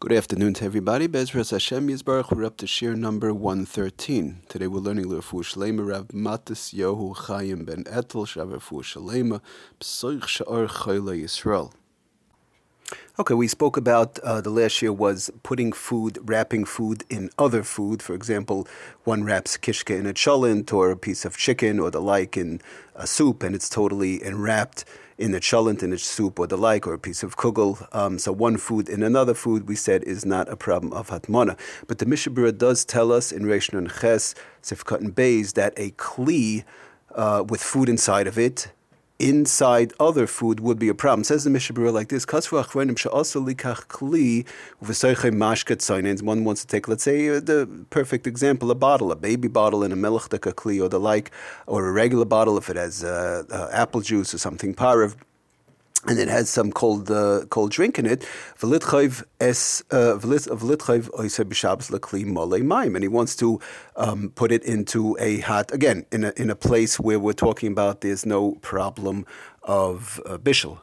Good afternoon to everybody. Bezras Hashem Yisbarach. We're up to shir number 113. Today we're learning L'Refu Shalema Rav Matis Yohu Chaim Ben Etel Shav Shalema Psoich Sha'ar Chayla Yisrael. Okay, we spoke about uh, the last year was putting food, wrapping food in other food. For example, one wraps kishka in a cholent or a piece of chicken or the like in a soup, and it's totally enwrapped in a cholent, in a soup or the like, or a piece of kugel. Um, so one food in another food, we said, is not a problem of hatmana. But the Mishnah Berurah does tell us in Reish Nun Ches, Sifkat and Beis, that a kli uh, with food inside of it inside other food would be a problem. Says the Mishnah Berurah like this: One wants to take, let's say, uh, the perfect example, a bottle, a baby bottle in a melchdaka kli or the like, or a regular bottle if it has uh, uh, apple juice or something parav and it has some cold uh, cold drink in it. uh, and he wants to um, put it into a hot again in a in a place where we're talking about there's no problem of uh, bishul.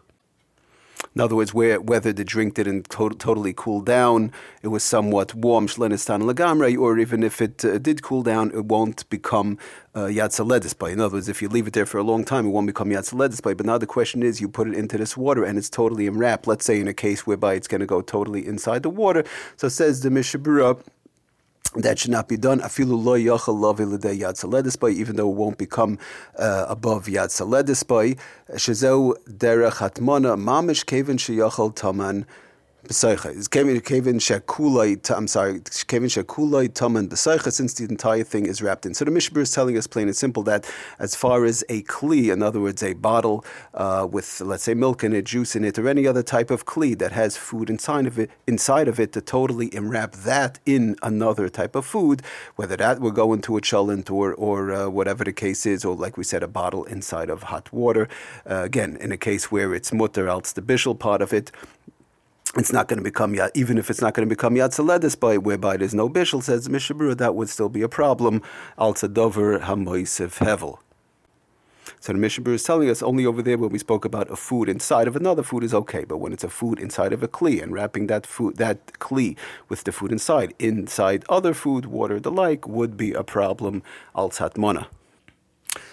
In other words, where, whether the drink didn't to- totally cool down, it was somewhat warm, shlenistan lagamre, or even if it uh, did cool down, it won't become uh, yatzaledispai. In other words, if you leave it there for a long time, it won't become yatzaledispai. But now the question is, you put it into this water and it's totally enwrapped. Let's say in a case whereby it's going to go totally inside the water. So says the Mishnah Berurah that should not be done. Afilu lo yachal lavi yad saledis even though it won't become uh, above yad saledis Shezeu derech hatmana mamish kevin sheyachal taman Kevin Kevin Shakulai, I'm sorry, Kevin Shakulai Taman since the entire thing is wrapped in. So the Mishnah is telling us plain and simple that as far as a kli, in other words, a bottle uh, with let's say milk in it, juice in it, or any other type of kli that has food inside of it, inside of it, to totally enwrap that in another type of food, whether that will go into a cholent or or uh, whatever the case is, or like we said, a bottle inside of hot water. Uh, again, in a case where it's mutter, else the bishul part of it it's not going to become yad, even if it's not going to become yad by whereby there's no bishul, says Mishnah Berurah, that would still be a problem. Al tzadover hamoisiv hevel. So the Mishnah Berurah is telling us only over there when we spoke about a food inside of another food is okay, but when it's a food inside of a kli and wrapping that food that kli with the food inside inside other food, water, the like, would be a problem. Al tzatmona.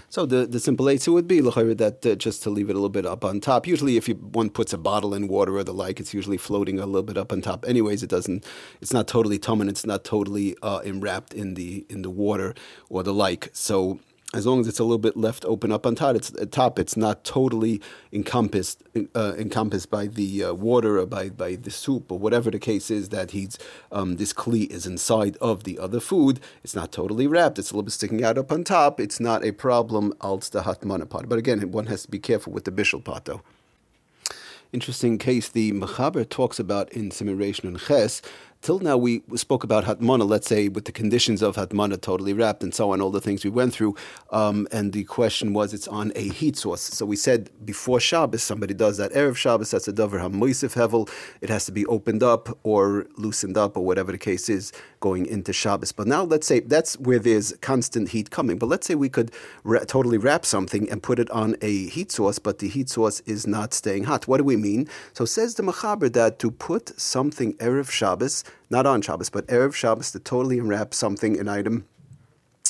So the, the simple answer would be that uh, just to leave it a little bit up on top. Usually, if you, one puts a bottle in water or the like, it's usually floating a little bit up on top. Anyways, it doesn't. It's not totally tummin. It's not totally uh, enwrapped in the in the water or the like. So as long as it's a little bit left open up on top, it's uh, top. It's not totally encompassed uh, encompassed by the uh, water or by, by the soup or whatever the case is that he's um, this kli is inside of the other food. It's not totally wrapped. It's a little bit sticking out up on top. It's not a problem. Als the hatmana pot. But again, one has to be careful with the bishul pot though interesting case the Mechaber talks about in Simulation and Ches till now we spoke about Hatmana, let's say, with the conditions of Hatmana totally wrapped and so on, all the things we went through. Um, and the question was, it's on a heat source. So we said before Shabbos, somebody does that Erev Shabbos, that's a Dover HaMoisif Hevel. It has to be opened up or loosened up or whatever the case is going into Shabbos. But now let's say that's where there's constant heat coming. But let's say we could ra- totally wrap something and put it on a heat source, but the heat source is not staying hot. What do we mean? So says the Mechaber that to put something Erev Shabbos not on Shabbos, but Erev Shabbos to totally unwrap something, an item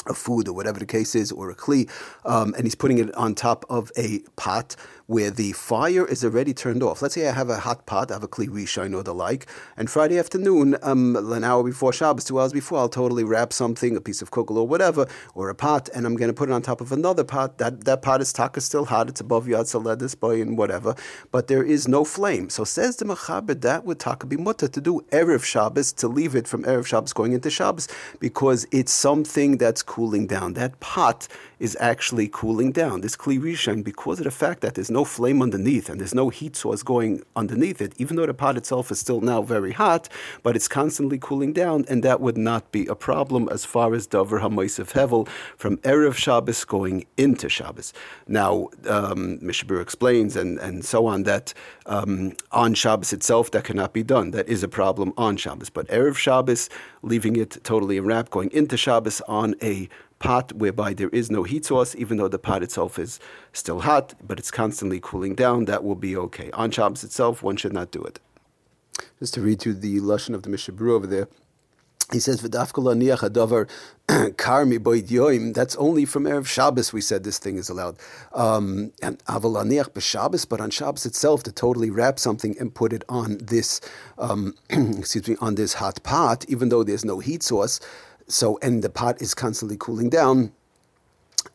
of food or whatever the case is, or a kli, um, and he's putting it on top of a pot where the fire is already turned off. Let's say I have a hot pot, I have a kli rishon or the like, and Friday afternoon, um, an hour before Shabbos, two hours before, I'll totally wrap something, a piece of kugel or whatever, or a pot, and I'm going to put it on top of another pot. That that pot is taka still hot, it's above Yad Saledis boy and whatever, but there is no flame. So says the Mechaber, that would taka be mutter to do Erev Shabbos, to leave it from Erev Shabbos going into Shabbos, because it's something that's cooling down. That pot is actually cooling down. This Kli Rishon, because of the fact that there's no flame underneath and there's no heat source going underneath it, even though the pot itself is still now very hot, but it's constantly cooling down, and that would not be a problem as far as Dover HaMoisef Hevel from Erev Shabbos going into Shabbos. Now, um, Mishabur explains and, and so on that um, on Shabbos itself that cannot be done. That is a problem on Shabbos. But Erev Shabbos, leaving it totally enwrapped, going into Shabbos on a pot whereby there is no heat source, even though the pot itself is still hot, but it's constantly cooling down, that will be okay. On Shabbos itself, one should not do it. Just to read to the lashon of the Mishnah Berurah over there. He says, "V'dafkala adavar karmi. That's only from erev Shabbos. We said this thing is allowed. Um, and aval b'Shabbos, but on Shabbos itself, to totally wrap something and put it on this, um, excuse me, on this hot pot, even though there's no heat source. So, and the pot is constantly cooling down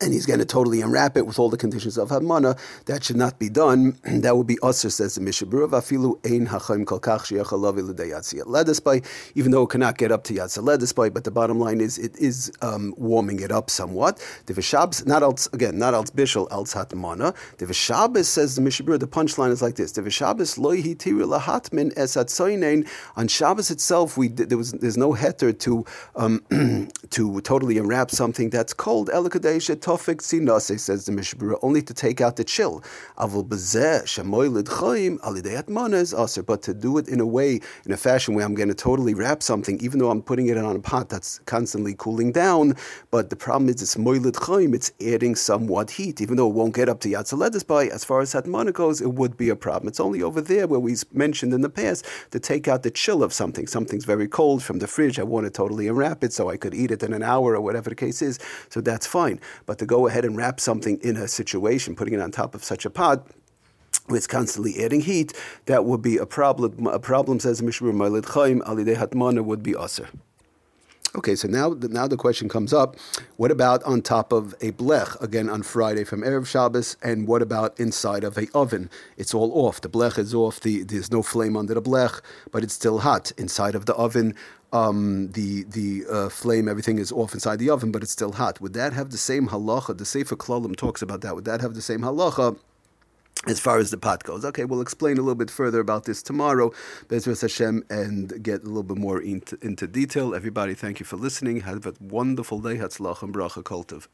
and he's going to totally unwrap it with all the conditions of Hamana. That should not be done. that would be Usr, says the Mishnah Berurah. Vafilu ein hachayim kol kach by, even though it cannot get up to Yatza by, but the bottom line is it is um, warming it up somewhat. The Vishabs, not else, again, not else bishul, else hatmana. The Vishabas, says the Mishnah Berurah, the punchline is like this. The Vishabas loy hitiri lahatmin es atzoinein. On Shabbos itself, we there was there's no heter to um, to totally unwrap something that's cold. Elakadesh tofik sinase, says the Mishnah Berurah, only to take out the chill. Avul bezeh but to do it in a way, in a fashion where I'm going to totally wrap something, even though I'm putting it on a pot that's constantly cooling down. But the problem is it's moilid chaim, it's adding somewhat heat, even though it won't get up to yatzaledis by. As far as hatmana goes, it would be a problem. It's only over there where we mentioned in the past to take out the chill of something. Something's very cold from the fridge. I want to totally unwrap it so I could eat it in an hour or whatever the case is. So that's fine. But to go ahead and wrap something in a situation, putting it on top of such a pot, it's constantly adding heat, that would be a problem. A problem, says Mishmur Malid Chaim, Alidei Hatmana would be aser. Okay, so now, now the question comes up: What about on top of a blech again on Friday from erev Shabbos, and what about inside of a oven? It's all off. The blech is off. The, there's no flame under the blech, but it's still hot inside of the oven. Um, the the uh, flame, everything is off inside the oven, but it's still hot. Would that have the same halacha? The Sefer Klalim talks about that. Would that have the same halacha? As far as the pot goes. Okay, we'll explain a little bit further about this tomorrow, Bezras Hashem, and get a little bit more into, into detail. Everybody, thank you for listening. Have a wonderful day. Hatzlach and bracha kultiv.